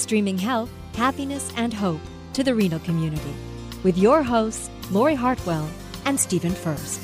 streaming health, happiness, and hope to the renal community with your hosts, Lori Hartwell and Stephen Furst.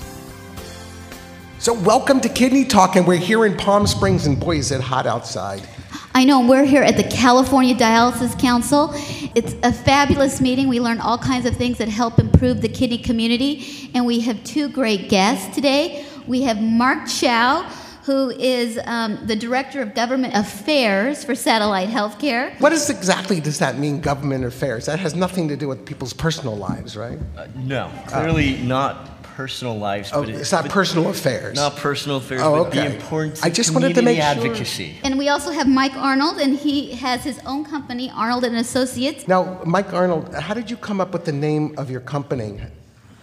So, welcome to Kidney Talk, and we're here in Palm Springs, and boy, is it hot outside. I know we're here at the California Dialysis Council. It's a fabulous meeting. We learn all kinds of things that help improve the kidney community, and we have two great guests today. We have Mark Chow, who is um, the Director of Government Affairs for Satellite Healthcare. What is exactly does that mean, government affairs? That has nothing to do with people's personal lives, right? Uh, no, clearly not personal lives. Oh, but it's not personal affairs. Not personal affairs, Oh, but the importance I of just wanted to make community sure. advocacy. And we also have Mike Arnold, and he has his own company, Arnold and Associates. Now, Mike Arnold, how did you come up with the name of your company?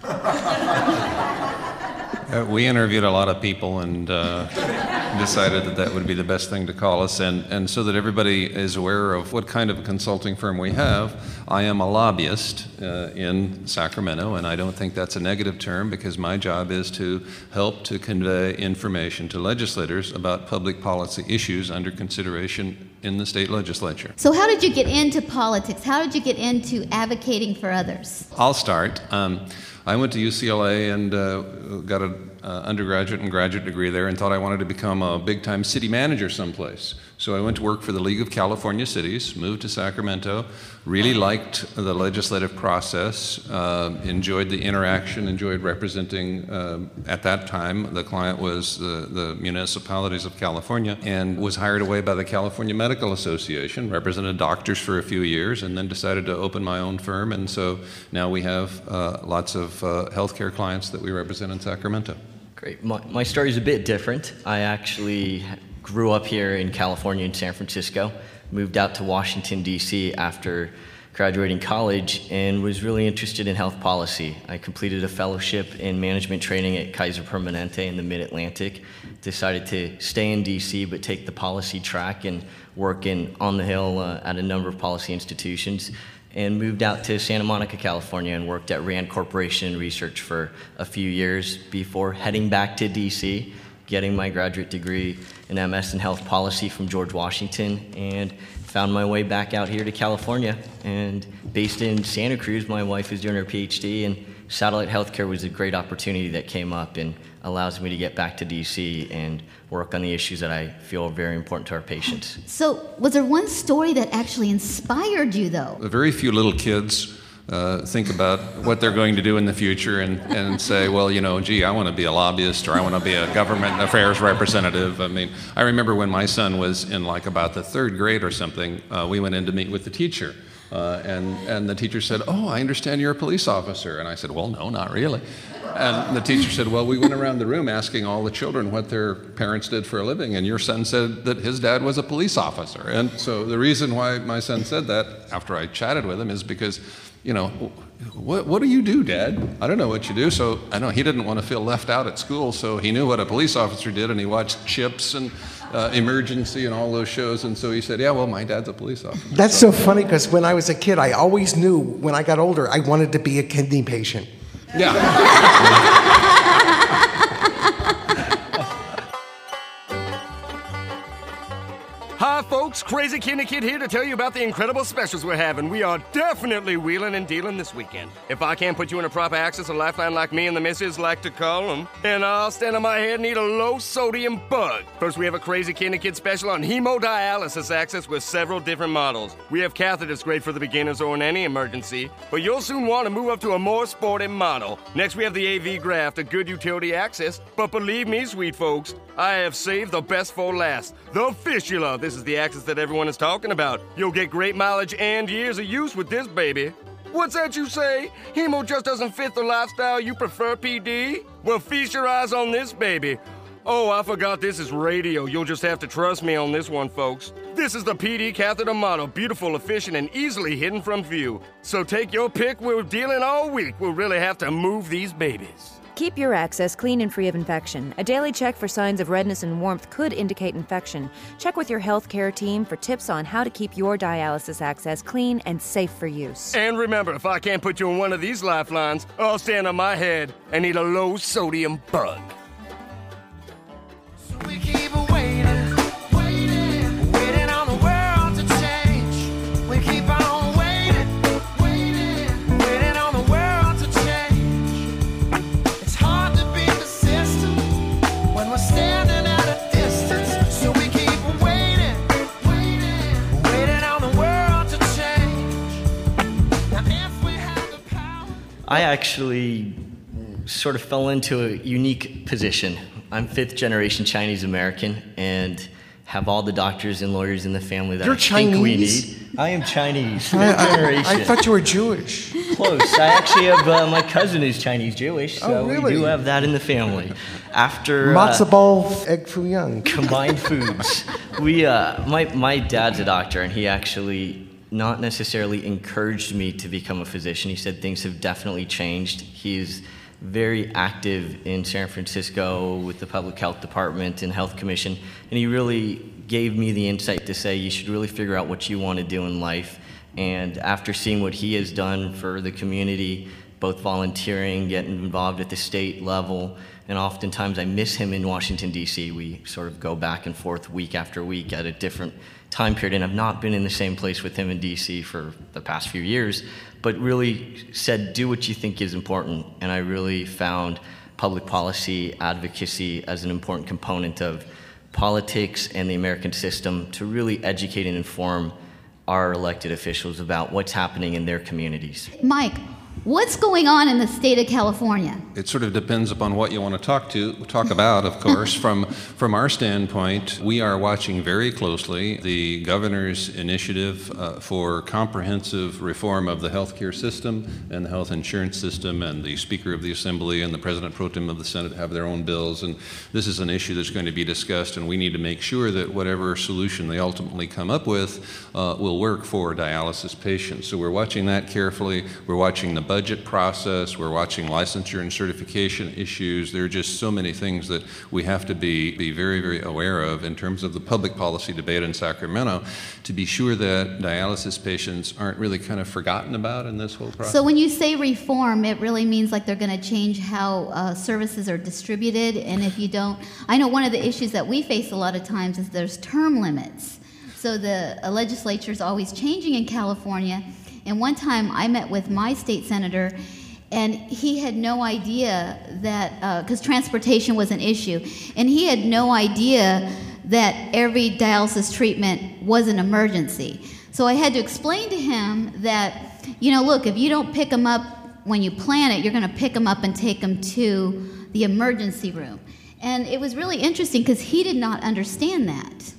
Uh, we interviewed a lot of people and uh, decided that that would be the best thing to call us. And, and so that everybody is aware of what kind of a consulting firm we have, I am a lobbyist uh, in Sacramento, and I don't think that's a negative term because my job is to help to convey information to legislators about public policy issues under consideration in the state legislature. So, how did you get into politics? How did you get into advocating for others? I'll start. Um, I went to UCLA and uh, got an uh, undergraduate and graduate degree there and thought I wanted to become a big time city manager someplace. So I went to work for the League of California Cities, moved to Sacramento, really liked the legislative process, uh, enjoyed the interaction, enjoyed representing, uh, at that time, the client was the, the municipalities of California, and was hired away by the California Medical Association, represented doctors for a few years, and then decided to open my own firm. And so now we have uh, lots of uh, healthcare clients that we represent in Sacramento. Great. My, my story is a bit different. I actually grew up here in California in San Francisco, moved out to Washington, D.C. after graduating college, and was really interested in health policy. I completed a fellowship in management training at Kaiser Permanente in the mid Atlantic. Decided to stay in D.C., but take the policy track and work in, on the Hill uh, at a number of policy institutions and moved out to Santa Monica, California, and worked at Rand Corporation Research for a few years before heading back to DC, getting my graduate degree in MS in Health Policy from George Washington, and found my way back out here to California. And based in Santa Cruz, my wife is doing her PhD, and satellite healthcare was a great opportunity that came up and allows me to get back to DC and work on the issues that I feel are very important to our patients. So, was there one story that actually inspired you, though? Very few little kids uh, think about what they're going to do in the future and, and say, well, you know, gee, I want to be a lobbyist or I want to be a government affairs representative. I mean, I remember when my son was in like about the third grade or something, uh, we went in to meet with the teacher. Uh, and, and the teacher said, Oh, I understand you're a police officer. And I said, Well, no, not really. And the teacher said, Well, we went around the room asking all the children what their parents did for a living, and your son said that his dad was a police officer. And so the reason why my son said that after I chatted with him is because, you know, what, what do you do, Dad? I don't know what you do. So I know he didn't want to feel left out at school, so he knew what a police officer did, and he watched Chips and uh, Emergency and all those shows. And so he said, Yeah, well, my dad's a police officer. That's so funny because when I was a kid, I always knew when I got older I wanted to be a kidney patient. Yeah. folks. Crazy Kidney Kid here to tell you about the incredible specials we're having. We are definitely wheeling and dealing this weekend. If I can't put you in a proper access, a lifeline like me and the missus like to call them, and I'll stand on my head and eat a low sodium bug. First, we have a Crazy Kidney Kid special on hemodialysis access with several different models. We have catheters great for the beginners or in any emergency, but you'll soon want to move up to a more sporty model. Next, we have the AV graft, a good utility access, but believe me, sweet folks, I have saved the best for last. The fistula. This is the access that everyone is talking about. You'll get great mileage and years of use with this baby. What's that you say? Hemo just doesn't fit the lifestyle you prefer, PD? Well, feast your eyes on this baby. Oh, I forgot this is radio. You'll just have to trust me on this one, folks. This is the PD catheter model, beautiful, efficient, and easily hidden from view. So take your pick. We're dealing all week. We'll really have to move these babies. Keep your access clean and free of infection. A daily check for signs of redness and warmth could indicate infection. Check with your healthcare team for tips on how to keep your dialysis access clean and safe for use. And remember, if I can't put you on one of these lifelines, I'll stand on my head and eat a low sodium bug. We actually sort of fell into a unique position. I'm fifth generation Chinese American and have all the doctors and lawyers in the family that You're I think we need. I am Chinese, fifth I, generation. I thought you were Jewish. Close. I actually have uh, my cousin who's Chinese Jewish, so Oh, we do have that in the family. After uh, Matzo ball, egg foo young. combined foods. We, uh, my, my dad's a doctor, and he actually not necessarily encouraged me to become a physician. He said things have definitely changed. He's very active in San Francisco with the Public Health Department and Health Commission, and he really gave me the insight to say you should really figure out what you want to do in life. And after seeing what he has done for the community, both volunteering, getting involved at the state level, and oftentimes I miss him in Washington, D.C. We sort of go back and forth week after week at a different time period, and I've not been in the same place with him in D.C. for the past few years, but really said, do what you think is important. And I really found public policy advocacy as an important component of politics and the American system to really educate and inform our elected officials about what's happening in their communities. Mike, what's going on in the state of California? It sort of depends upon what you want to talk to talk about, of course. from from our standpoint, we are watching very closely the governor's initiative uh, for comprehensive reform of the healthcare system and the health insurance system, and the Speaker of the Assembly and the President pro tem of the Senate have their own bills, and this is an issue that's going to be discussed, and we need to make sure that whatever solution they ultimately come up with uh, will work for dialysis patients. So we're watching that carefully. We're watching the budget process. We're watching licensure and certification issues. There are just so many things that we have to be, be very, very aware of in terms of the public policy debate in Sacramento to be sure that dialysis patients aren't really kind of forgotten about in this whole process. So when you say reform, it really means like they're going to change how uh, services are distributed. And if you don't, I know one of the issues that we face a lot of times is there's term limits. So the legislature is always changing in California. And one time I met with my state senator, and he had no idea that, uh, because transportation was an issue, and he had no idea that every dialysis treatment was an emergency. So I had to explain to him that, you know, look, if you don't pick them up when you plan it, you're going to pick them up and take them to the emergency room. And it was really interesting because he did not understand that.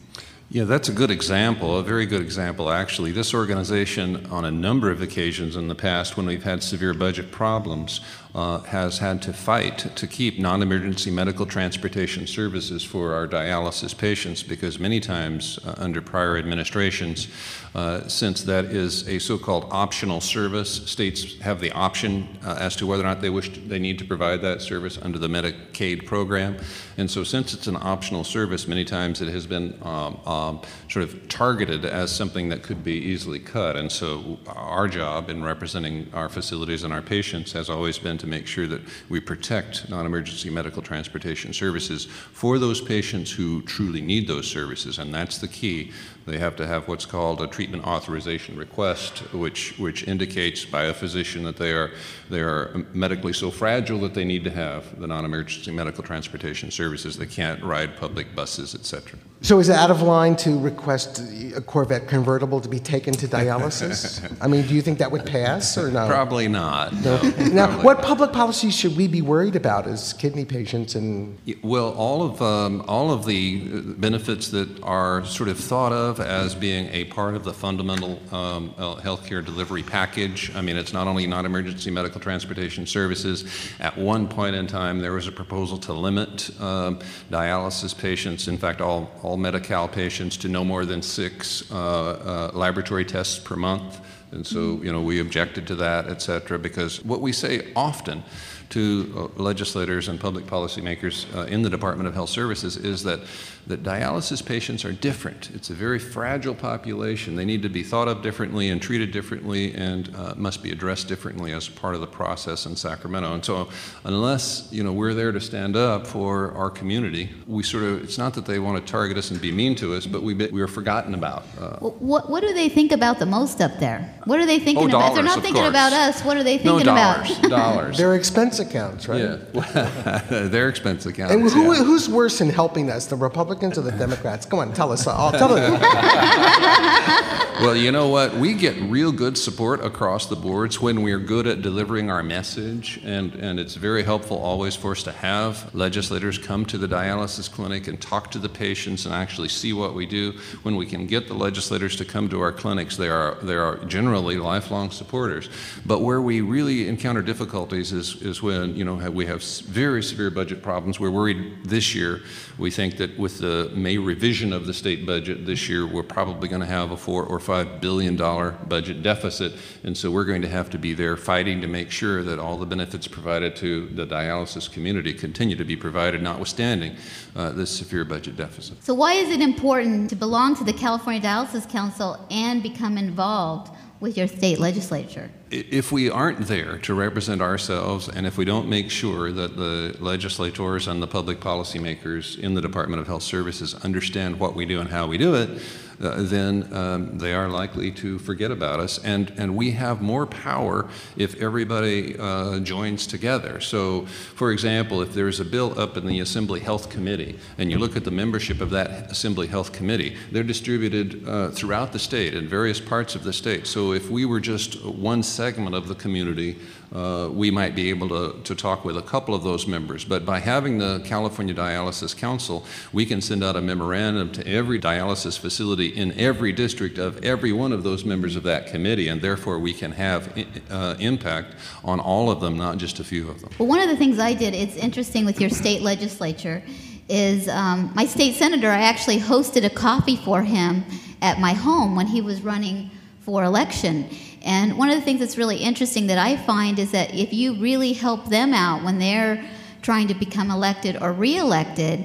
Yeah, that's a good example, a very good example, actually. This organization, on a number of occasions in the past, when we've had severe budget problems, uh, has had to fight to keep non emergency medical transportation services for our dialysis patients because many times uh, under prior administrations, uh, since that is a so called optional service, states have the option uh, as to whether or not they wish to, they need to provide that service under the Medicaid program. And so, since it's an optional service, many times it has been um, um, sort of targeted as something that could be easily cut. And so, our job in representing our facilities and our patients has always been to make sure that we protect non emergency medical transportation services for those patients who truly need those services. And that's the key. They have to have what's called a treatment authorization request, which, which indicates by a physician that they are, they are medically so fragile that they need to have the non emergency medical transportation services. They can't ride public buses, et cetera. So is it out of line to request a Corvette convertible to be taken to dialysis? I mean, do you think that would pass or no? Probably not. No. no. Now, Probably what not. public policy should we be worried about as kidney patients? And Well, all of um, all of the uh, benefits that are sort of thought of as being a part of the fundamental um, uh, healthcare delivery package. I mean, it's not only non-emergency medical transportation services. At one point in time, there was a proposal to limit um, dialysis patients, in fact, all all Medi-Cal patients, to no more than six uh, uh, laboratory tests per month. And so, you know, we objected to that, et cetera, because what we say often to uh, legislators and public policymakers uh, in the Department of Health Services is that, that dialysis patients are different. It's a very fragile population. They need to be thought of differently and treated differently and uh, must be addressed differently as part of the process in Sacramento. And so, unless, you know, we're there to stand up for our community, we sort of, it's not that they want to target us and be mean to us, but we, we are forgotten about. Uh, Well, What, what do they think about the most up there? What are they thinking Oh, about? If they're not thinking course. about us, what are they no thinking dollars, about? dollars. their expense accounts, right? Yeah, their expense accounts. And who, yeah. who's worse in helping us, the Republicans or the Democrats? Come on, tell us. I'll tell it. Well, you know what? We get real good support across the boards when we're good at delivering our message, and, and it's very helpful always for us to have legislators come to the dialysis clinic and talk to the patients and actually see what we do. When we can get the legislators to come to our clinics, they are, they are generally lifelong supporters. But where we really encounter difficulties is, is when, you know, we have very severe budget problems. We're worried this year. We think that with the May revision of the state budget this year, we're probably going to have a four or five billion dollar budget deficit. And so we're going to have to be there fighting to make sure that all the benefits provided to the dialysis community continue to be provided, notwithstanding uh, this severe budget deficit. So, why is it important to belong to the California Dialysis Council and become involved with your state legislature? If we aren't there to represent ourselves, and if we don't make sure that the legislators and the public policymakers in the Department of Health Services understand what we do and how we do it, uh, then um, they are likely to forget about us. And, and we have more power if everybody uh, joins together. So, for example, if there's a bill up in the Assembly Health Committee, and you look at the membership of that Assembly Health Committee, they're distributed uh, throughout the state, in various parts of the state. So, if we were just one segment of the community, uh, we might be able to, to talk with a couple of those members. But by having the California Dialysis Council, we can send out a memorandum to every dialysis facility in every district of every one of those members of that committee, and therefore we can have uh, impact on all of them, not just a few of them. Well, one of the things I did, it's interesting with your state legislature, is um, my state senator, I actually hosted a coffee for him at my home when he was running for election. And one of the things that's really interesting that I find is that if you really help them out when they're trying to become elected or reelected,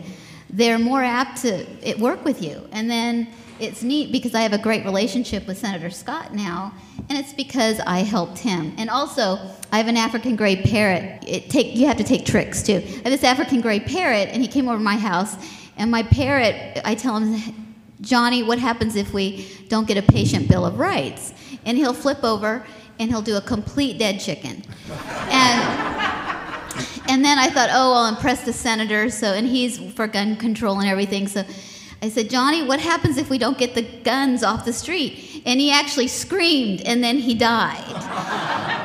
they're more apt to work with you. And then it's neat because I have a great relationship with Senator Scott now, and it's because I helped him. And also, I have an African gray parrot. It take you have to take tricks too. I have this African gray parrot, and he came over to my house, and my parrot, I tell him, Johnny, what happens if we don't get a patient bill of rights? And he'll flip over and he'll do a complete dead chicken. And and then I thought, oh, I'll impress the senator. So, and he's for gun control and everything. So, I said, Johnny, what happens if we don't get the guns off the street? And he actually screamed, and then he died.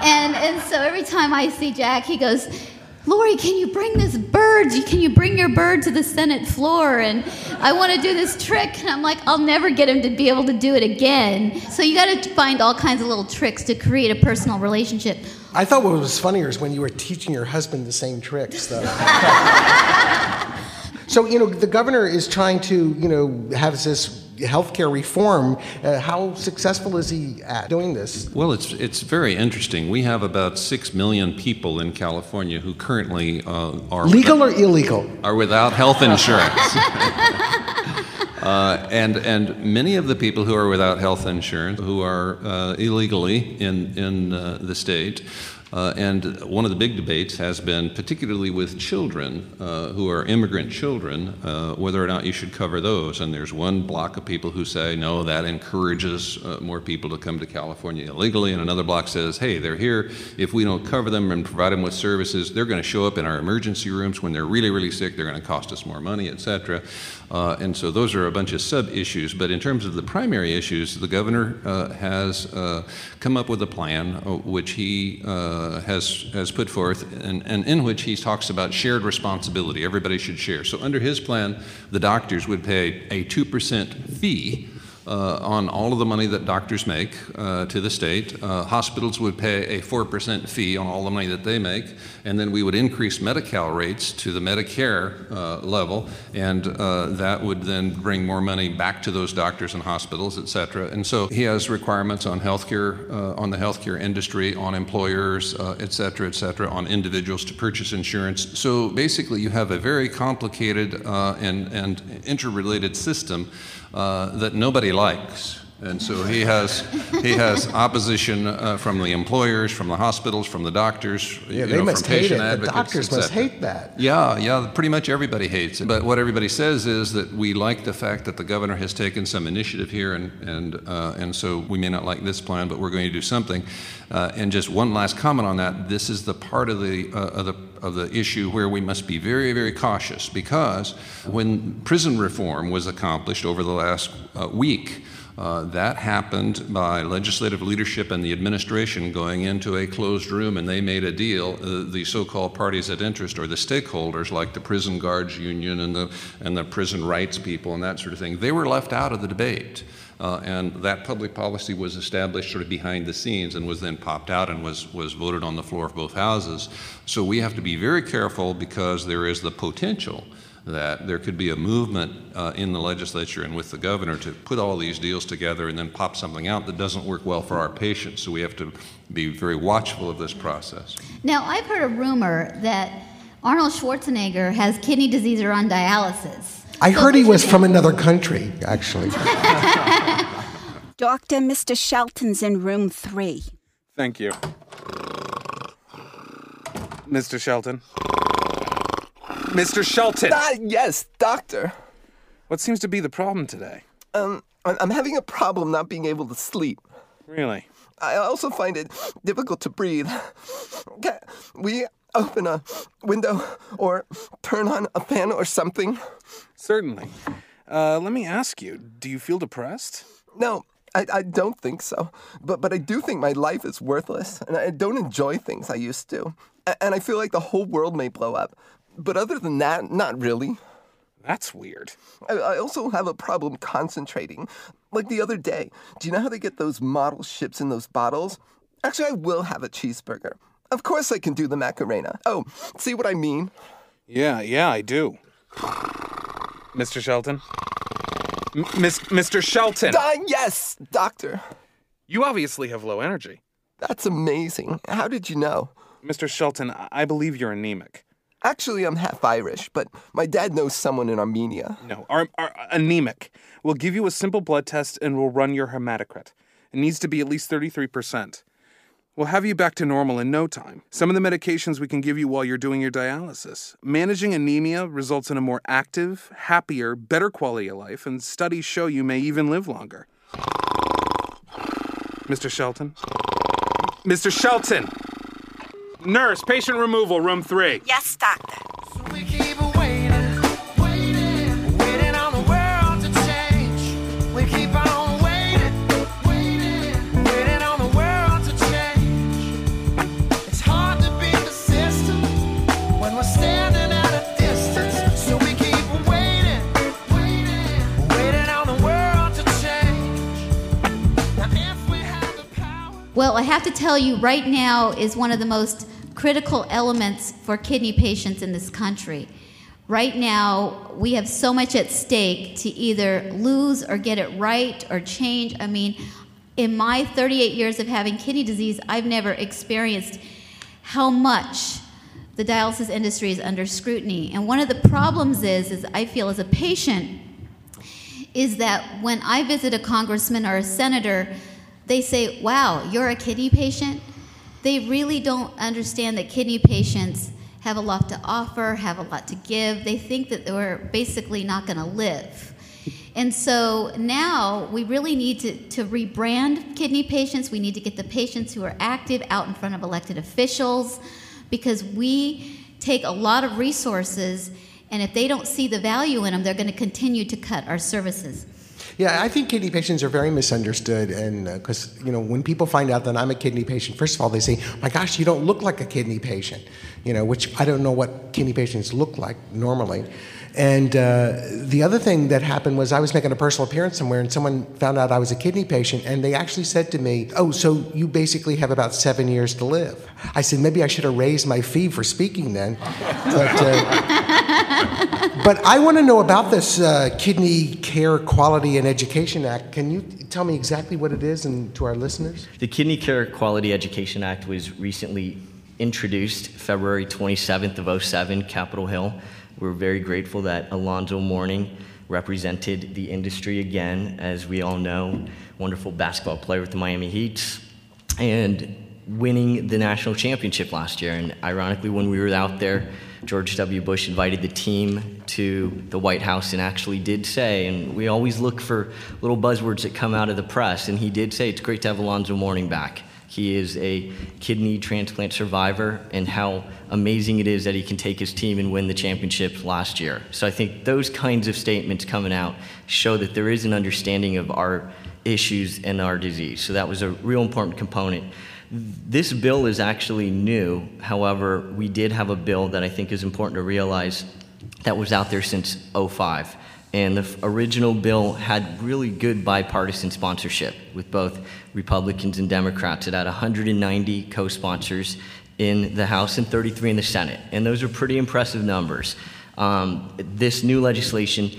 and and so every time I see Jack, he goes. Lori, can you bring this bird? Can you bring your bird to the Senate floor? And I want to do this trick. And I'm like, I'll never get him to be able to do it again. So you got to find all kinds of little tricks to create a personal relationship. I thought what was funnier is when you were teaching your husband the same tricks, though. so, you know, the governor is trying to, you know, have this healthcare reform. Uh, how successful is he at doing this? Well, it's it's very interesting. We have about six million people in California who currently uh, are Legal or illegal? are without health insurance. Uh, and, and many of the people who are without health insurance, who are uh, illegally in, in uh, the state, uh, and one of the big debates has been, particularly with children uh, who are immigrant children, uh, whether or not you should cover those. And there's one block of people who say, no, that encourages uh, more people to come to California illegally. And another block says, hey, they're here. If we don't cover them and provide them with services, they're going to show up in our emergency rooms when they're really, really sick. They're going to cost us more money, et cetera. Uh, and so those are a bunch of sub issues. But in terms of the primary issues, the governor uh, has uh, come up with a plan uh, which he uh, has, has put forth, and, and in which he talks about shared responsibility. Everybody should share. So under his plan, the doctors would pay a 2% fee uh, on all of the money that doctors make uh, to the state. Uh, hospitals would pay a 4% fee on all the money that they make, and then we would increase Medi-Cal rates to the Medicare uh, level, and uh, that would then bring more money back to those doctors and hospitals, et cetera. And so he has requirements on healthcare, uh, on the healthcare industry, on employers, et cetera, et cetera, on individuals to purchase insurance. So basically, you have a very complicated and, and interrelated system uh, that nobody likes. And so he has, he has opposition uh, from the employers, from the hospitals, from the doctors, Yeah, you they know, must from hate patient it. The doctors must hate that. Yeah, yeah, pretty much everybody hates it. But what everybody says is that we like the fact that the governor has taken some initiative here, and, and, uh, and so we may not like this plan, but we're going to do something. Uh, and just one last comment on that this is the part of the, uh, of, the, of the issue where we must be very, very cautious because when prison reform was accomplished over the last uh, week, uh, that happened by legislative leadership and the administration going into a closed room, and they made a deal. Uh, the so-called parties of interest, or the stakeholders, like the prison guards union and the and the prison rights people and that sort of thing, they were left out of the debate. Uh, and that public policy was established sort of behind the scenes and was then popped out and was, was voted on the floor of both houses. So we have to be very careful because there is the potential that there could be a movement uh, in the legislature and with the governor to put all these deals together and then pop something out that doesn't work well for our patients. So we have to be very watchful of this process. Now, I've heard a rumor that Arnold Schwarzenegger has kidney disease or on dialysis. I heard he was from another country, actually. Doctor, Mr. Shelton's in room three. Thank you. Mr. Shelton. Mr. Shelton! Ah, yes, doctor. What seems to be the problem today? Um, I- I'm having a problem not being able to sleep. Really? I also find it difficult to breathe. Can we open a window or turn on a fan or something? Certainly. Uh, let me ask you do you feel depressed? No, I, I don't think so. But, but I do think my life is worthless, and I don't enjoy things I used to. A- And I feel like the whole world may blow up. But other than that, not really. That's weird. I, I also have a problem concentrating. Like the other day, do you know how they get those model ships in those bottles? Actually, I will have a cheeseburger. Of course, I can do the Macarena. Oh, see what I mean? Yeah, yeah, I do. Mr. Shelton? M- Miss, Mr. Shelton! Uh, yes, doctor. You obviously have low energy. That's amazing. How did you know? Mr. Shelton, I- I believe you're anemic. Actually, I'm half Irish, but my dad knows someone in Armenia. No, ar- ar- anemic. We'll give you a simple blood test and we'll run your hematocrit. It needs to be at least 33%. We'll have you back to normal in no time. Some of the medications we can give you while you're doing your dialysis. Managing anemia results in a more active, happier, better quality of life, and studies show you may even live longer. Mr. Shelton? Mr. Shelton! Nurse, patient removal, room three. Yes, doctor. Well, I have to tell you, right now is one of the most critical elements for kidney patients in this country. Right now, we have so much at stake to either lose or get it right or change. I mean, in my 38 years of having kidney disease, I've never experienced how much the dialysis industry is under scrutiny. And one of the problems is, is I feel as a patient, is that when I visit a congressman or a senator, they say, Wow, you're a kidney patient? They really don't understand that kidney patients have a lot to offer, have a lot to give. They think that they're basically not going to live. And so now we really need to, to rebrand kidney patients. We need to get the patients who are active out in front of elected officials because we take a lot of resources And if they don't see the value in them, they're going to continue to cut our services. Yeah, I think kidney patients are very misunderstood, and because you know when people find out that I'm a kidney patient, first of all they say, "My gosh, you don't look like a kidney patient," you know, which I don't know what kidney patients look like normally. And uh, the other thing that happened was I was making a personal appearance somewhere, and someone found out I was a kidney patient, and they actually said to me, "Oh, so you basically have about seven years to live." I said, "Maybe I should have raised my fee for speaking then," but. Uh, but I want to know about this uh, Kidney Care Quality and Education Act. Can you tell me exactly what it is and to our listeners? The Kidney Care Quality Education Act was recently introduced February 27th of 07, Capitol Hill. We're very grateful that Alonzo Mourning represented the industry again, as we all know, wonderful basketball player with the Miami Heats, and winning the national championship last year. And ironically, when we were out there, George W. Bush invited the team to the White House and actually did say, and we always look for little buzzwords that come out of the press, and he did say it's great to have Alonzo Mourning back. He is a kidney transplant survivor, and how amazing it is that he can take his team and win the championship last year. So I think those kinds of statements coming out show that there is an understanding of our issues and our disease. So that was a real important component. This bill is actually new. However, we did have a bill that I think is important to realize that was out there since 05. And the original bill had really good bipartisan sponsorship with both Republicans and Democrats. It had 190 co sponsors in the House and 33 in the Senate. And those are pretty impressive numbers. Um, this new legislation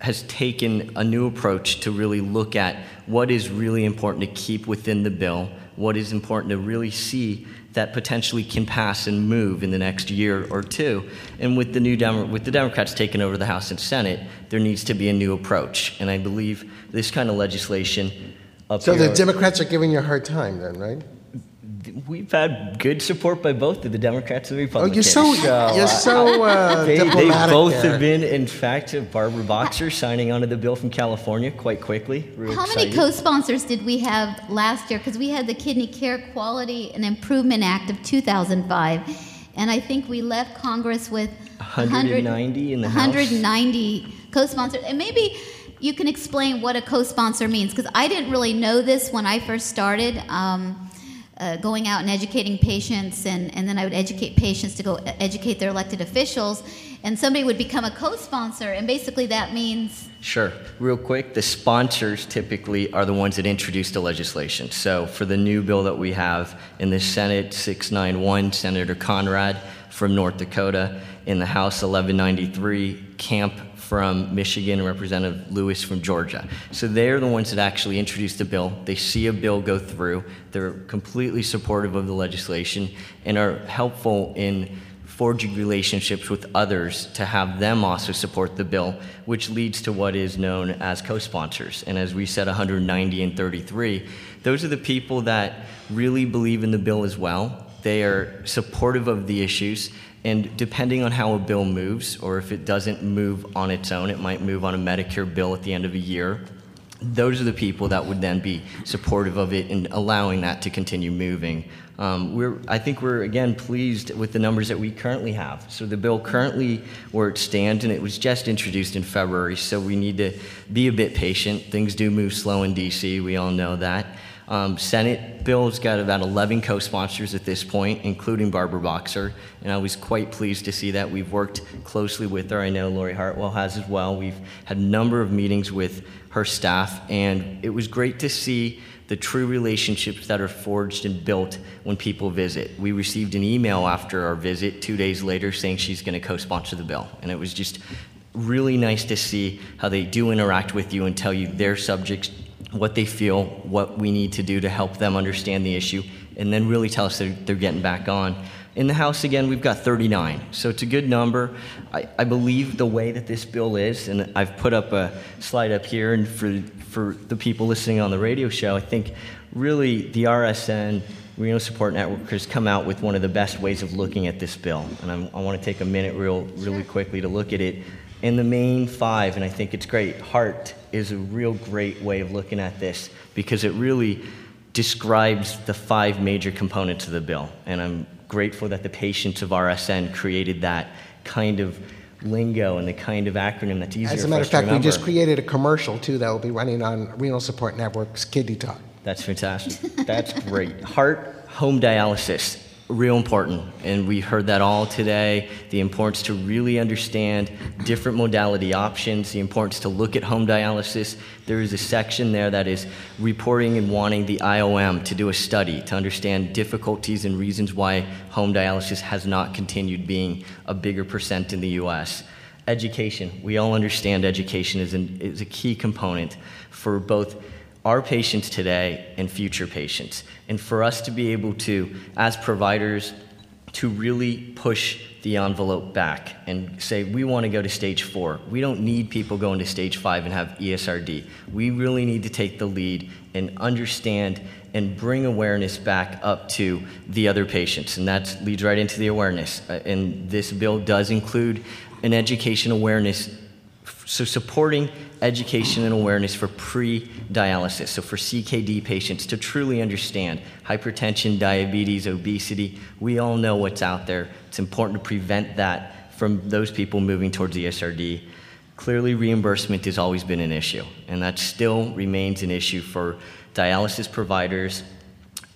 has taken a new approach to really look at what is really important to keep within the bill, what is important to really see that potentially can pass and move in the next year or two. And with the new Demo- with the Democrats taking over the House and Senate, there needs to be a new approach. And I believe this kind of legislation. So the Democrats are giving you a hard time, then, right? We've had good support by both of the Democrats and the Oh, you're Republicans. so you're so uh, they, they both there. have been, in fact, Barbara Boxer signing onto the bill from California quite quickly. We're How many co-sponsors did we have last year? Because we had the Kidney Care Quality and Improvement Act of 2005, and I think we left Congress with 190 in the House. 190 co-sponsors. And maybe you can explain what a co-sponsor means, because I didn't really know this when I first started. Um, uh, going out and educating patients, and, and then I would educate patients to go educate their elected officials, and somebody would become a co-sponsor, and basically that means Sure. Real quick, the sponsors typically are the ones that introduce the legislation. So for the new bill that we have in the Senate 691, Senator Conrad from North Dakota, in the House 1193, Camp from Michigan, and Representative Lewis from Georgia. So they're the ones that actually introduce the bill. They see a bill go through. They're completely supportive of the legislation and are helpful in forging relationships with others to have them also support the bill, which leads to what is known as co sponsors. And as we said, 190 and 33, those are the people that really believe in the bill as well. They are supportive of the issues. And depending on how a bill moves, or if it doesn't move on its own, it might move on a Medicare bill at the end of a year. Those are the people that would then be supportive of it and allowing that to continue moving. Um, we're, I think we're again pleased with the numbers that we currently have. So the bill currently where it stands, and it was just introduced in February, so we need to be a bit patient. Things do move slow in DC. We all know that. Um, Senate bill's got about 11 co-sponsors at this point, including Barbara Boxer, and I was quite pleased to see that. We've worked closely with her. I know Lori Hartwell has as well. We've had a number of meetings with her staff, and it was great to see the true relationships that are forged and built when people visit. We received an email after our visit two days later saying she's going to co-sponsor the bill, and it was just really nice to see how they do interact with you and tell you their subjects, what they feel, what we need to do to help them understand the issue, and then really tell us that they're getting back on. In the House, again, we've got 39, so it's a good number. I, I believe the way that this bill is, and I've put up a slide up here, and for, for the people listening on the radio show, I think really the RSN, Renal Support Network, has come out with one of the best ways of looking at this bill. And I'm, I want to take a minute, real, really quickly, to look at it. In the main five, and I think it's great, heart is a real great way of looking at this because it really describes the five major components of the bill. And I'm grateful that the patients of RSN created that kind of lingo and the kind of acronym that's easier As a matter of fact, we just created a commercial too that will be running on Renal Support Network's Kidney Talk. That's fantastic. That's great. Heart, home dialysis, real important. And we heard that all today. The importance to really understand different modality options, the importance to look at home dialysis. There is a section there that is reporting and wanting the IOM to do a study to understand difficulties and reasons why home dialysis has not continued being a bigger percent in the US. Education. We all understand education is, an, is a key component for both our patients today and future patients. And for us to be able to, as providers, to really push the envelope back and say, we want to go to stage four. We don't need people going to stage five and have ESRD. We really need to take the lead and understand and bring awareness back up to the other patients. And that leads right into the awareness. Uh, And this bill does include an education awareness so supporting education and awareness for pre-dialysis so for ckd patients to truly understand hypertension diabetes obesity. We all know what's out there. It's important to prevent that from those people moving towards esrd clearly reimbursement has always been an issue and that still remains an issue for dialysis providers.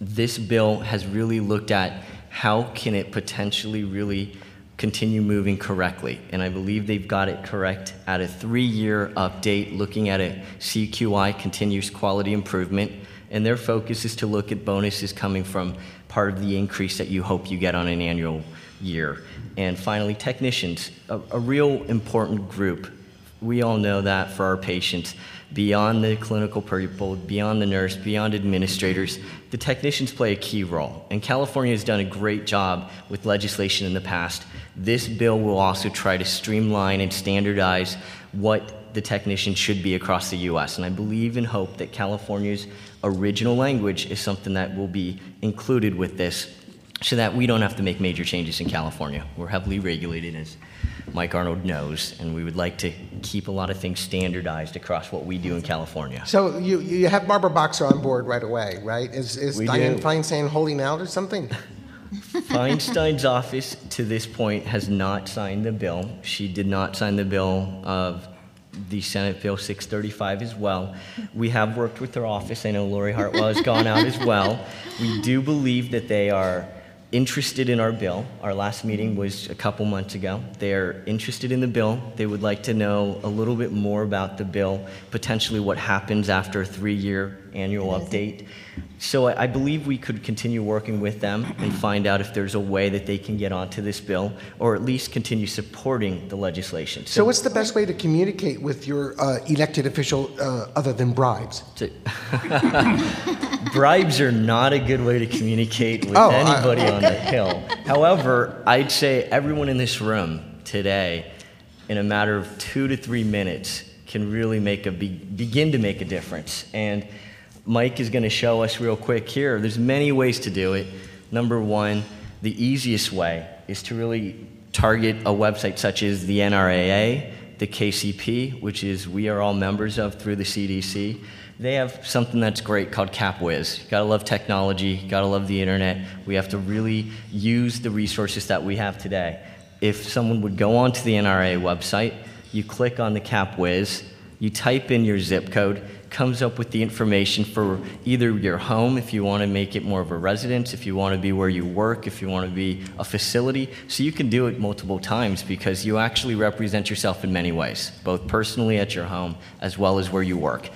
This bill has really looked at how can it potentially really continue moving correctly. And I believe they've got it correct at a three year update looking at a CQI, continuous quality improvement. And their focus is to look at bonuses coming from part of the increase that you hope you get on an annual year. And finally, technicians, a, a real important group. We all know that for our patients, beyond the clinical people, beyond the nurse, beyond administrators, the technicians play a key role. And California has done a great job with legislation in the past. This bill will also try to streamline and standardize what the technician should be across the US. And I believe and hope that California's original language is something that will be included with this so that we don't have to make major changes in California. We're heavily regulated, as Mike Arnold knows, and we would like to keep a lot of things standardized across what we do in California. So you, you have Barbara Boxer on board right away, right? Is, is We Diane do. Feinstein holding out or something? Feinstein's office, to this point, has not signed the bill. She did not sign the bill of the Senate Bill 635 as well. We have worked with her office. I know Lori Hartwell has gone out as well. We do believe that they are interested in our bill. Our last meeting was a couple months ago. They're interested in the bill. They would like to know a little bit more about the bill, potentially what happens after a three year annual update. So I I believe we could continue working with them and find out if there's a way that they can get onto this bill or at least continue supporting the legislation. So what's the best way to communicate with your uh, elected official uh, other than bribes? bribes are not a good way to communicate with Oh, I- anybody on the. Hill. However, I'd say everyone in this room today, in a matter of two to three minutes, can really make a be- begin to make a difference. And Mike is going to show us real quick here. There's many ways to do it. Number one, the easiest way is to really target a website such as the NRAA, the KCP, which is we are all members of through the CDC. They have something that's great called CapWiz. Gotta love technology, gotta love the internet. We have to really use the resources that we have today. If someone would go onto the NRA website, you click on the CapWiz, you type in your zip code, comes up with the information for either your home if you want to make it more of a residence, if you want to be where you work, if you want to be a facility. So you can do it multiple times because you actually represent yourself in many ways, both personally at your home as well as where you work.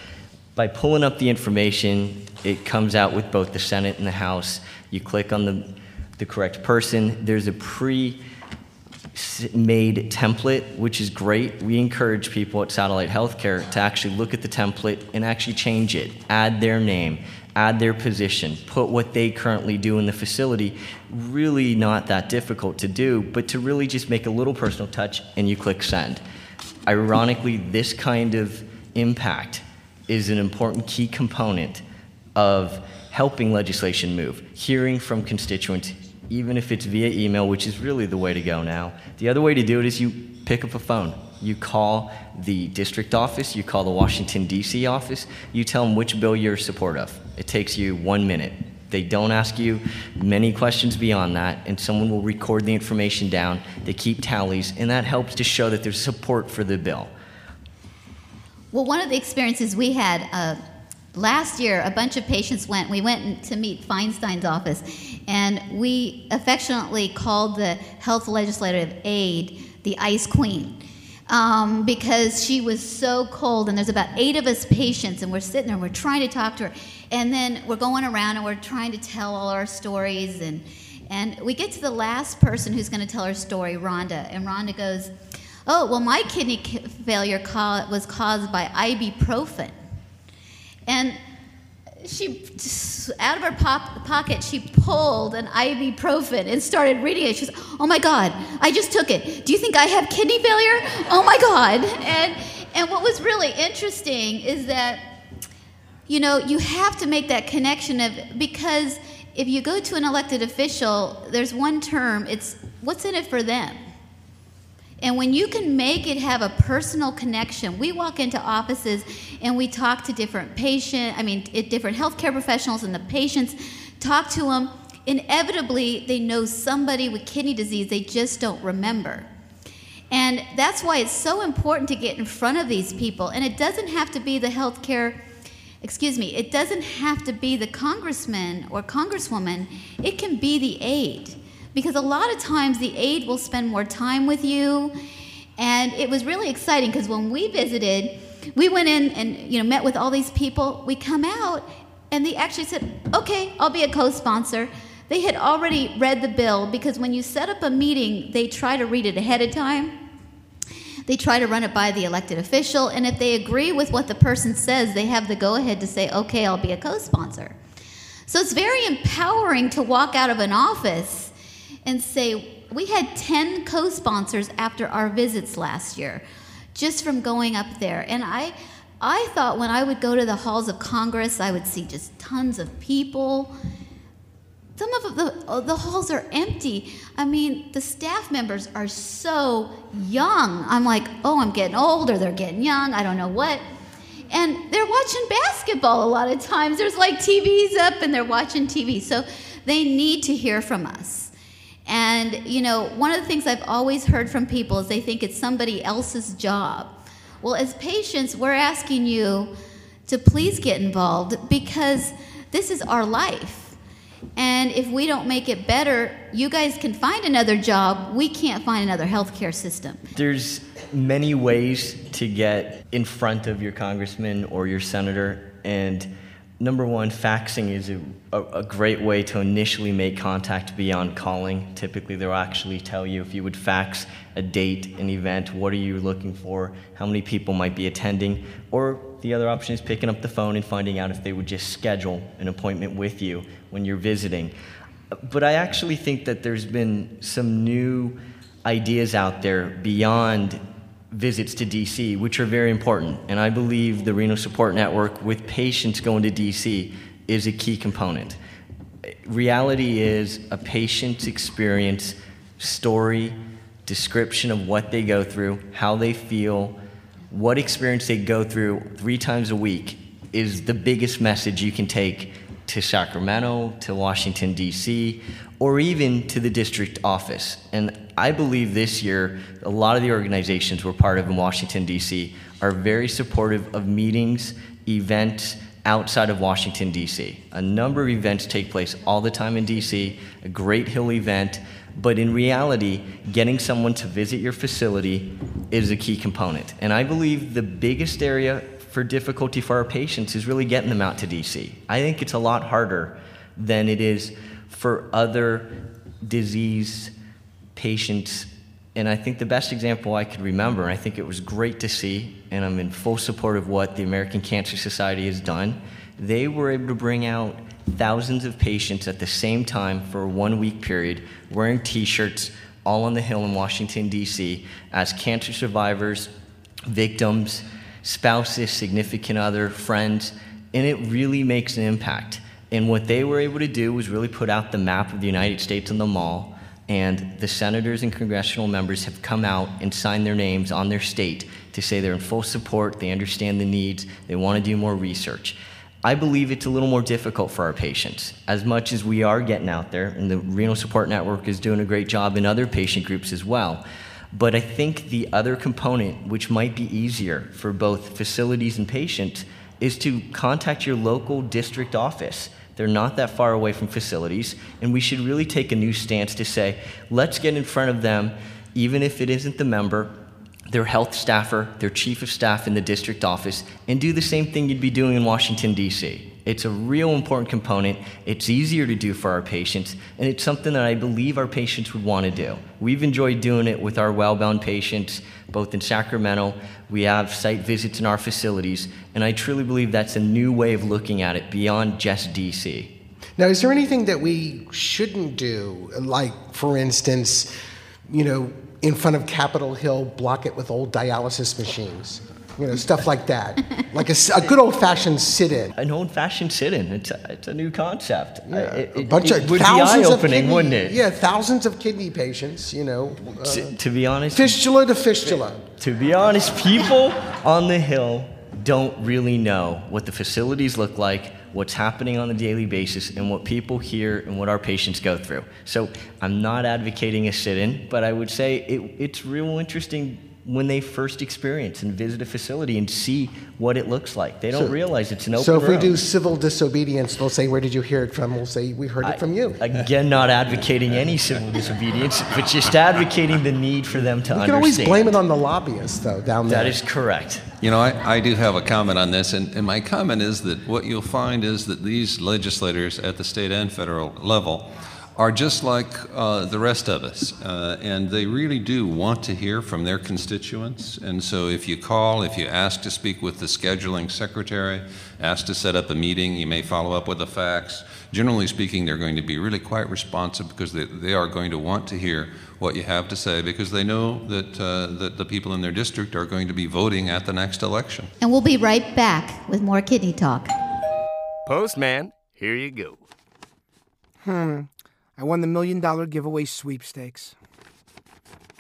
By pulling up the information, it comes out with both the Senate and the House. You click on the, the correct person. There's a pre made template, which is great. We encourage people at Satellite Healthcare to actually look at the template and actually change it, add their name, add their position, put what they currently do in the facility. Really not that difficult to do, but to really just make a little personal touch and you click send. Ironically, this kind of impact is an important key component of helping legislation move, hearing from constituents, even if it's via email, which is really the way to go now. The other way to do it is you pick up a phone. You call the district office, you call the Washington, D.C. office, you tell them which bill you're in support of. It takes you one minute. They don't ask you many questions beyond that, and someone will record the information down. They keep tallies, and that helps to show that there's support for the bill. Well, one of the experiences we had uh, last year, a bunch of patients went. We went to meet Feinstein's office, and we affectionately called the health legislative aide the Ice Queen. Um, because she was so cold, and there's about eight of us patients, and we're sitting there, and we're trying to talk to her, and then we're going around and we're trying to tell all our stories, and and we get to the last person who's going to tell her story, Rhonda, and Rhonda goes, "Oh, well, my kidney failure was caused by ibuprofen," and she out of her pop- pocket she pulled an ibuprofen and started reading it. She said, "Oh my God, I just took it. Do you think I have kidney failure? Oh my God!" And and what was really interesting is that you know you have to make that connection of because if you go to an elected official, there's one term. It's what's in it for them. And when you can make it have a personal connection, we walk into offices and we talk to different patient, I mean, different healthcare professionals, and the patients talk to them. Inevitably, they know somebody with kidney disease they just don't remember. And that's why it's so important to get in front of these people. And it doesn't have to be the healthcare, excuse me, it doesn't have to be the congressman or congresswoman, it can be the aide because a lot of times the aide will spend more time with you. And it was really exciting because when we visited we went in and you know met with all these people. We come out and they actually said okay i'll be a co-sponsor. They had already read the bill because when you set up a meeting they try to read it ahead of time. They try to run it by the elected official. And if they agree with what the person says they have the go ahead to say okay i'll be a co-sponsor. So it's very empowering to walk out of an office and say, we had 10 co sponsors after our visits last year, just from going up there. And I, I thought when I would go to the halls of Congress, I would see just tons of people. Some of the, uh, the halls are empty. I mean, the staff members are so young. I'm like, oh, I'm getting old, or they're getting young, I don't know what. And they're watching basketball a lot of times. There's like TVs up and they're watching TV. So they need to hear from us. And, you know, one of the things I've always heard from people is they think it's somebody else's job. Well, as patients, we're asking you to please get involved because this is our life. And if we don't make it better, you guys can find another job. We can't find another healthcare system. There's many ways to get in front of your congressman or your senator, and number one, faxing is a, a, great way to initially make contact beyond calling. Typically, they'll actually tell you if you would fax a date, an event, what are you looking for, how many people might be attending, or the other option is picking up the phone and finding out if they would just schedule an appointment with you when you're visiting. But I actually think that there's been some new ideas out there beyond visits to DC, which are very important. And I believe the Renal Support Network with patients going to DC is a key component. Reality is a patient's experience, story, description of what they go through, how they feel, what experience they go through three times a week is the biggest message you can take to Sacramento, to Washington, D.C., or even to the district office. And I believe this year, a lot of the organizations we're part of in Washington, D.C., are very supportive of meetings, events outside of Washington, D.C. A number of events take place all the time in D.C., a Great Hill event, but in reality, getting someone to visit your facility is a key component. And I believe the biggest area for difficulty for our patients is really getting them out to DC. I think it's a lot harder than it is for other disease patients. And I think the best example I could remember, and I think it was great to see, and I'm in full support of what the American Cancer Society has done, they were able to bring out thousands of patients at the same time for a one week period wearing t shirts all on the Hill in Washington, D.C., as cancer survivors, victims, spouses, significant other, friends, and it really makes an impact. And what they were able to do was really put out the map of the United States on the mall, and the senators and congressional members have come out and signed their names on their state to say they're in full support, they understand the needs, they want to do more research. I believe it's a little more difficult for our patients. As much as we are getting out there, and the Renal Support Network is doing a great job in other patient groups as well. But I think the other component, which might be easier for both facilities and patients, is to contact your local district office. They're not that far away from facilities, and we should really take a new stance to say, let's get in front of them, even if it isn't the member, their health staffer, their chief of staff in the district office, and do the same thing you'd be doing in Washington, D.C. It's a real important component. It's easier to do for our patients, and it's something that I believe our patients would want to do. We've enjoyed doing it with our Wellbound patients, both in Sacramento. We have site visits in our facilities, and I truly believe that's a new way of looking at it beyond just DC. Now, is there anything that we shouldn't do? Like, for instance, you know, in front of Capitol Hill, block it with old dialysis machines? You know, stuff like that. like a, a good old fashioned sit in. An old fashioned sit in. It's a, it's a new concept. Yeah, It- a bunch it of would be thousands eye of opening, kidney- wouldn't it? Yeah, thousands of kidney patients, you know. uh, To, to be honest, fistula to fistula. To be honest, people on the Hill don't really know what the facilities look like, what's happening on a daily basis, and what people hear and what our patients go through. So I'm not advocating a sit in, but I would say it, it's real interesting when they first experience and visit a facility and see what it looks like. They don't So- realize it's an open So if we do civil disobedience, they'll say, "Where did you hear it from?" We'll say, "We heard it from you." Again, not advocating any civil disobedience, but just advocating the need for them to We can understand. always blame it on the lobbyists, though, down there. That is correct. You know, I, I do have a comment on this, and, and my comment is that what you'll find is that these legislators at the state and federal level are just like uh, the rest of us, uh, and they really do want to hear from their constituents. And so, if you call, if you ask to speak with the scheduling secretary, ask to set up a meeting, you may follow up with a fax. Generally speaking, they're going to be really quite responsive because they, they are going to want to hear what you have to say because they know that, uh, that the people in their district are going to be voting at the next election. And we'll be right back with more kidney talk. Postman, here you go. Hmm. I won the million dollar giveaway sweepstakes.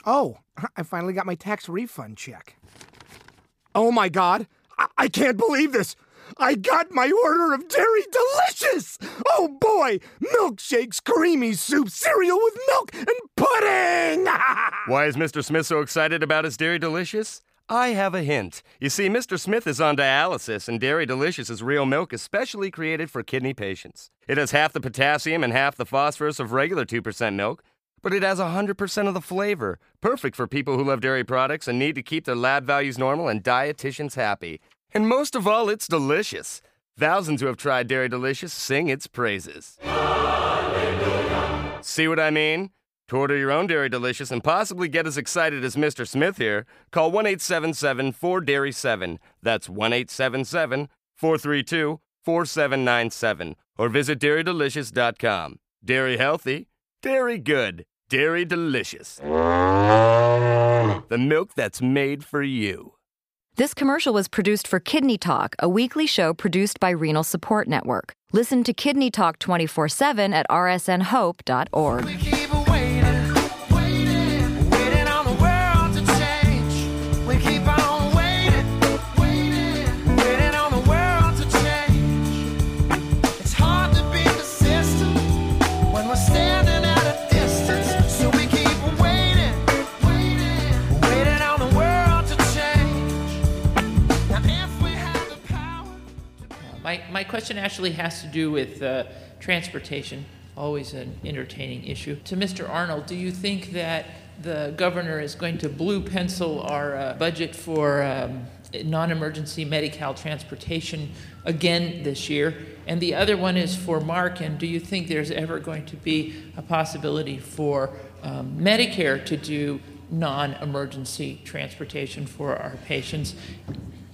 Oh, I finally got my tax refund check. Oh my god! I, I can't believe this! I got my order of Dairy Delicious! Oh boy! Milkshakes, creamy soup, cereal with milk, and pudding! Why is Mr. Smith so excited about his Dairy Delicious? I have a hint. You see, Mr. Smith is on dialysis, and Dairy Delicious is real milk especially created for kidney patients. It has half the potassium and half the phosphorus of regular 2% milk, but it has 100% of the flavor. Perfect for people who love dairy products and need to keep their lab values normal and dietitians happy. And most of all, it's delicious. Thousands who have tried Dairy Delicious sing its praises. See what I mean? To order your own Dairy Delicious and possibly get as excited as Mr. Smith here, call 1 877 4 Dairy 7. That's 1 877 432 4797. Or visit dairydelicious.com. Dairy healthy, dairy good, dairy delicious. The milk that's made for you. This commercial was produced for Kidney Talk, a weekly show produced by Renal Support Network. Listen to Kidney Talk 24 7 at rsnhope.org. My, my question actually has to do with uh, transportation, always an entertaining issue. To Mr. Arnold, do you think that the governor is going to blue pencil our uh, budget for um, non emergency Medi-Cal transportation again this year? And the other one is for Mark, and do you think there's ever going to be a possibility for um, Medicare to do non emergency transportation for our patients?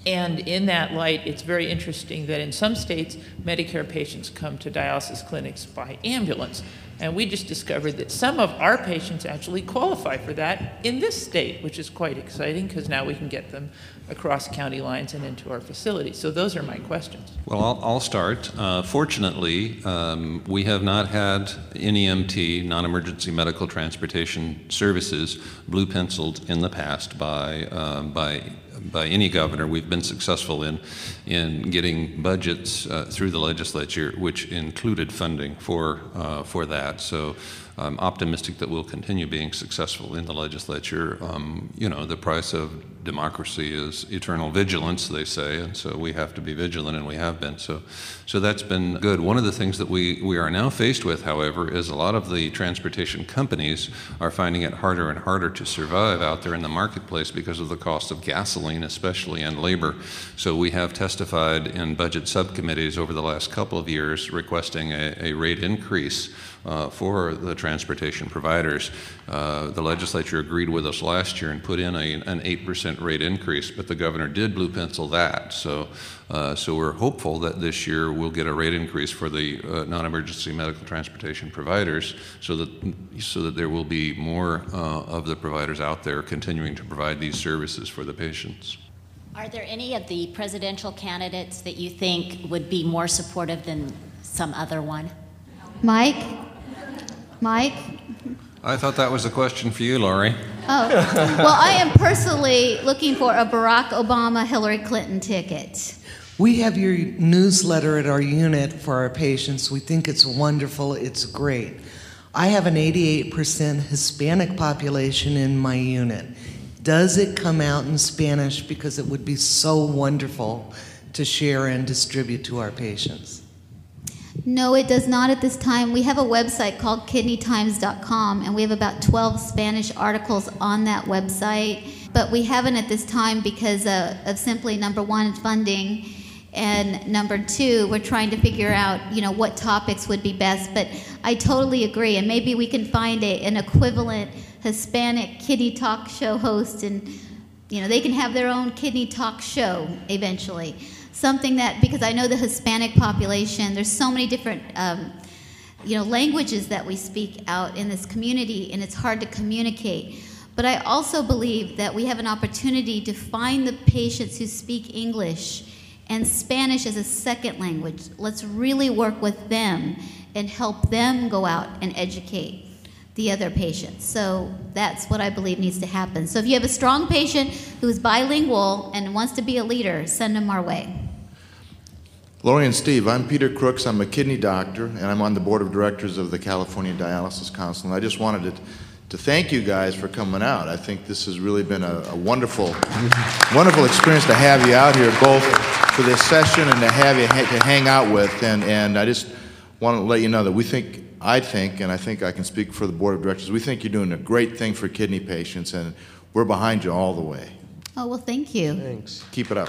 And in that light, it's very interesting that in some states, Medicare patients come to dialysis clinics by ambulance. And we just discovered that some of our patients actually qualify for that in this state, which is quite exciting because now we can get them across county lines and into our facilities. So those are my questions. Well, I'll, I'll start. Uh, fortunately, um, we have not had NEMT, non emergency medical transportation services, blue penciled in the past by, um, by by any governor. We've been successful in in getting budgets uh, through the legislature, which included funding for uh, for that. So. I'm optimistic that we'll continue being successful in the legislature. Um, you know, the price of democracy is eternal vigilance, they say, and so we have to be vigilant, and we have been. So, so that's been good. One of the things that we, we are now faced with, however, is a lot of the transportation companies are finding it harder and harder to survive out there in the marketplace because of the cost of gasoline, especially, and labor. So we have testified in budget subcommittees over the last couple of years requesting a, a rate increase uh, for the transportation providers. Uh, the legislature agreed with us last year and put in a, an 8% rate increase, but the governor did blue pencil that. So, uh, so we're hopeful that this year we'll get a rate increase for the uh, non-emergency medical transportation providers, so that so that there will be more uh, of the providers out there continuing to provide these services for the patients. Are there any of the presidential candidates that you think would be more supportive than some other one? Mike? Mike? I thought that was a question for you, Lori. Oh, well, I am personally looking for a Barack Obama Hillary Clinton ticket. We have your newsletter at our unit for our patients. We think it's wonderful, it's great. I have an 88% Hispanic population in my unit. Does it come out in Spanish? Because it would be so wonderful to share and distribute to our patients. No, it does not at this time. We have a website called kidneytimes.com, and we have about 12 Spanish articles on that website. But we haven't at this time because uh, of simply number one, funding, and number two, we're trying to figure out, you know, what topics would be best. But I totally agree, and maybe we can find a, an equivalent Hispanic kidney talk show host, and you know, they can have their own kidney talk show eventually something that because I know the Hispanic population, there's so many different um, you know languages that we speak out in this community, and it's hard to communicate. But I also believe that we have an opportunity to find the patients who speak English and Spanish as a second language. Let's really work with them and help them go out and educate the other patients. So that's what I believe needs to happen. So if you have a strong patient who's bilingual and wants to be a leader, send them our way. Lori and Steve, I'm Peter Crooks. I'm a kidney doctor, and I'm on the board of directors of the California Dialysis Council. And I just wanted to, to thank you guys for coming out. I think this has really been a, a wonderful, wonderful experience to have you out here, both for this session and to have you ha- to hang out with. And, and I just want to let you know that we think, I think, and I think I can speak for the board of directors, we think you're doing a great thing for kidney patients, and we're behind you all the way. Oh, well, thank you. Thanks. Keep it up.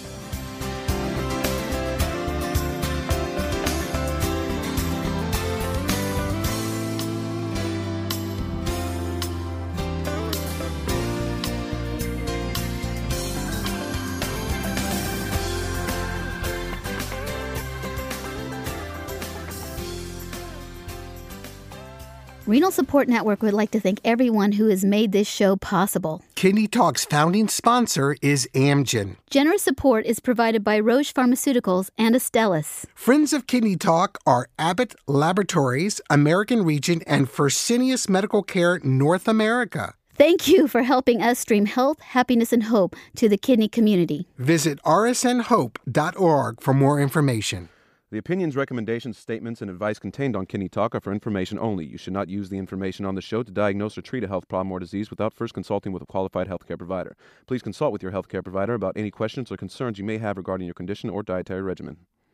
Renal Support Network would like to thank everyone who has made this show possible. Kidney Talk's founding sponsor is Amgen. Generous support is provided by Roche Pharmaceuticals and Astellas. Friends of Kidney Talk are Abbott Laboratories, American Regent, and Fresenius Medical Care North America. Thank you for helping us stream health, happiness, and hope to the kidney community. Visit rsnhope.org for more information. The opinions, recommendations, statements, and advice contained on Kidney Talk are for information only. You should not use the information on the show to diagnose or treat a health problem or disease without first consulting with a qualified healthcare provider. Please consult with your healthcare provider about any questions or concerns you may have regarding your condition or dietary regimen.